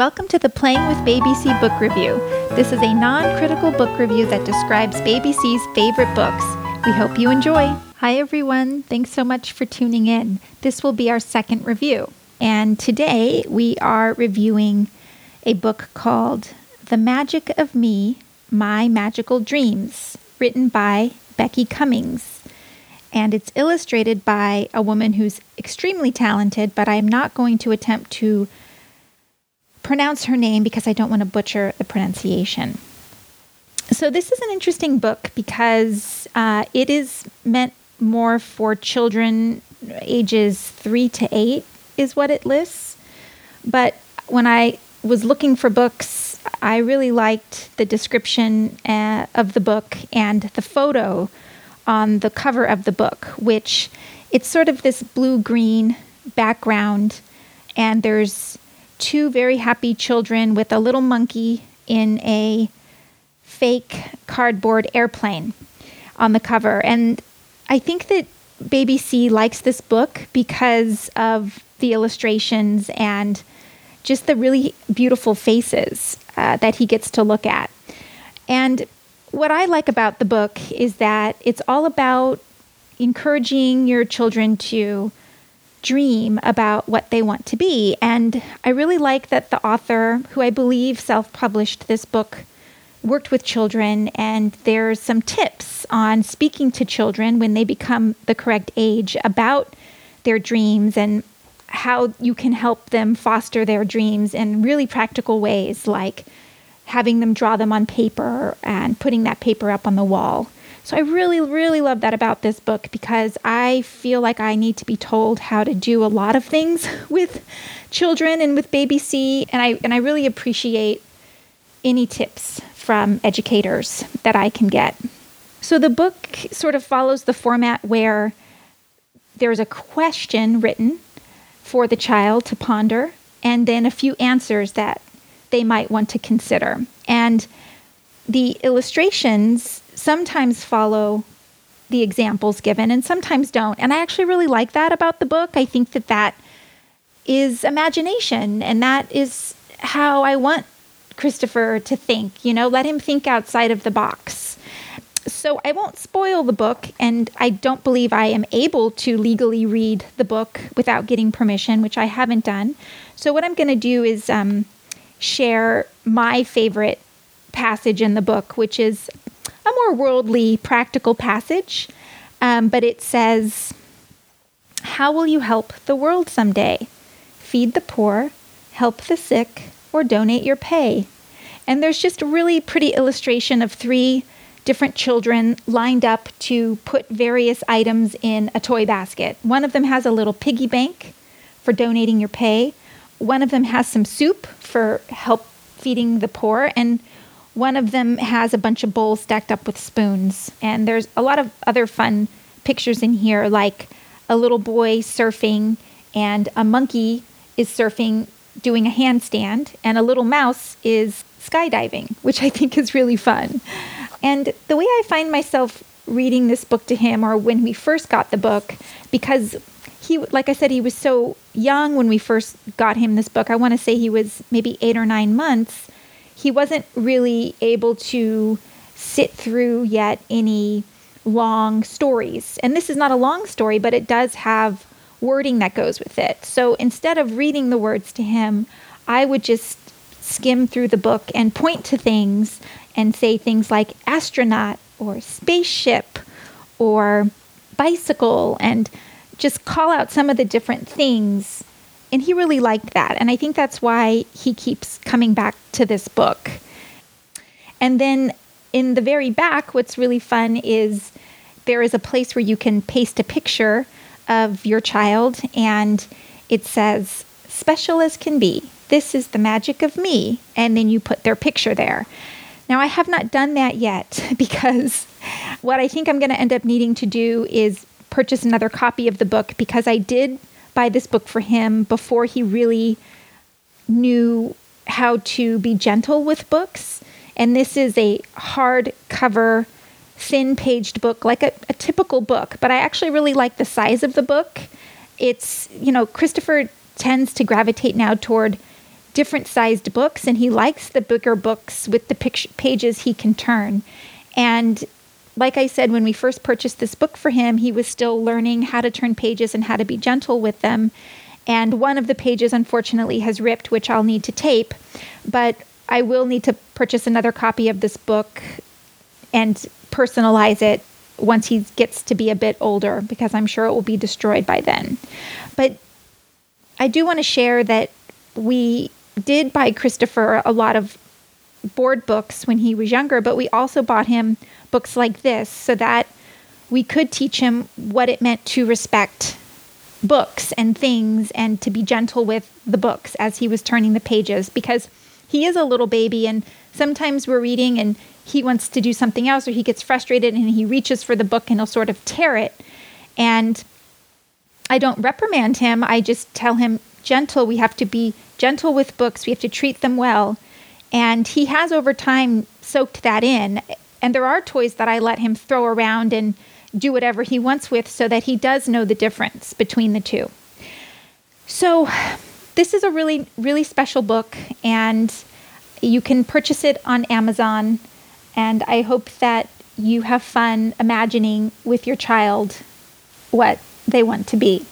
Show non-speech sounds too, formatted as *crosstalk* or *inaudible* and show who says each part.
Speaker 1: Welcome to the Playing with Baby C book review. This is a non critical book review that describes Baby C's favorite books. We hope you enjoy. Hi, everyone. Thanks so much for tuning in. This will be our second review. And today we are reviewing a book called The Magic of Me My Magical Dreams, written by Becky Cummings. And it's illustrated by a woman who's extremely talented, but I'm not going to attempt to pronounce her name because I don't want to butcher the pronunciation. So, this is an interesting book because uh, it is meant more for children ages three to eight, is what it lists. But when I was looking for books, I really liked the description uh, of the book and the photo on the cover of the book, which it's sort of this blue green background, and there's two very happy children with a little monkey in a fake cardboard airplane on the cover. And I think that Baby C likes this book because of the illustrations and just the really beautiful faces uh, that he gets to look at. And what I like about the book is that it's all about encouraging your children to dream about what they want to be. And I really like that the author, who I believe self published this book, worked with children, and there's some tips on speaking to children when they become the correct age about their dreams and how you can help them foster their dreams in really practical ways, like having them draw them on paper and putting that paper up on the wall. So I really, really love that about this book because I feel like I need to be told how to do a lot of things *laughs* with children and with baby C, and I and I really appreciate any tips from educators that I can get. So the book sort of follows the format where there's a question written for the child to ponder and then a few answers that they might want to consider. And the illustrations sometimes follow the examples given and sometimes don't. And I actually really like that about the book. I think that that is imagination and that is how I want Christopher to think, you know, let him think outside of the box. So I won't spoil the book, and I don't believe I am able to legally read the book without getting permission, which I haven't done. So what I'm going to do is um, share my favorite passage in the book, which is more worldly, practical passage. Um, but it says, How will you help the world someday? Feed the poor, help the sick, or donate your pay. And there's just a really pretty illustration of three different children lined up to put various items in a toy basket. One of them has a little piggy bank for donating your pay. One of them has some soup for help feeding the poor. And one of them has a bunch of bowls stacked up with spoons. And there's a lot of other fun pictures in here, like a little boy surfing, and a monkey is surfing doing a handstand, and a little mouse is skydiving, which I think is really fun. And the way I find myself reading this book to him, or when we first got the book, because he, like I said, he was so young when we first got him this book. I want to say he was maybe eight or nine months he wasn't really able to sit through yet any long stories. And this is not a long story, but it does have wording that goes with it. So instead of reading the words to him, I would just skim through the book and point to things and say things like astronaut or spaceship or bicycle and just call out some of the different things and he really liked that. And I think that's why he keeps coming back to this book. And then in the very back, what's really fun is there is a place where you can paste a picture of your child, and it says, Special as can be. This is the magic of me. And then you put their picture there. Now, I have not done that yet *laughs* because what I think I'm going to end up needing to do is purchase another copy of the book because I did buy this book for him before he really knew how to be gentle with books. And this is a hard cover, thin paged book, like a, a typical book. But I actually really like the size of the book. It's, you know, Christopher tends to gravitate now toward different sized books, and he likes the bigger books with the pages he can turn. And like I said, when we first purchased this book for him, he was still learning how to turn pages and how to be gentle with them. And one of the pages, unfortunately, has ripped, which I'll need to tape. But I will need to purchase another copy of this book and personalize it once he gets to be a bit older because I'm sure it will be destroyed by then. But I do want to share that we did buy Christopher a lot of board books when he was younger, but we also bought him books like this so that we could teach him what it meant to respect books and things and to be gentle with the books as he was turning the pages because he is a little baby and sometimes we're reading and he wants to do something else or he gets frustrated and he reaches for the book and he'll sort of tear it. And I don't reprimand him. I just tell him gentle we have to be gentle with books. We have to treat them well and he has over time soaked that in and there are toys that I let him throw around and do whatever he wants with so that he does know the difference between the two. So, this is a really, really special book, and you can purchase it on Amazon. And I hope that you have fun imagining with your child what they want to be.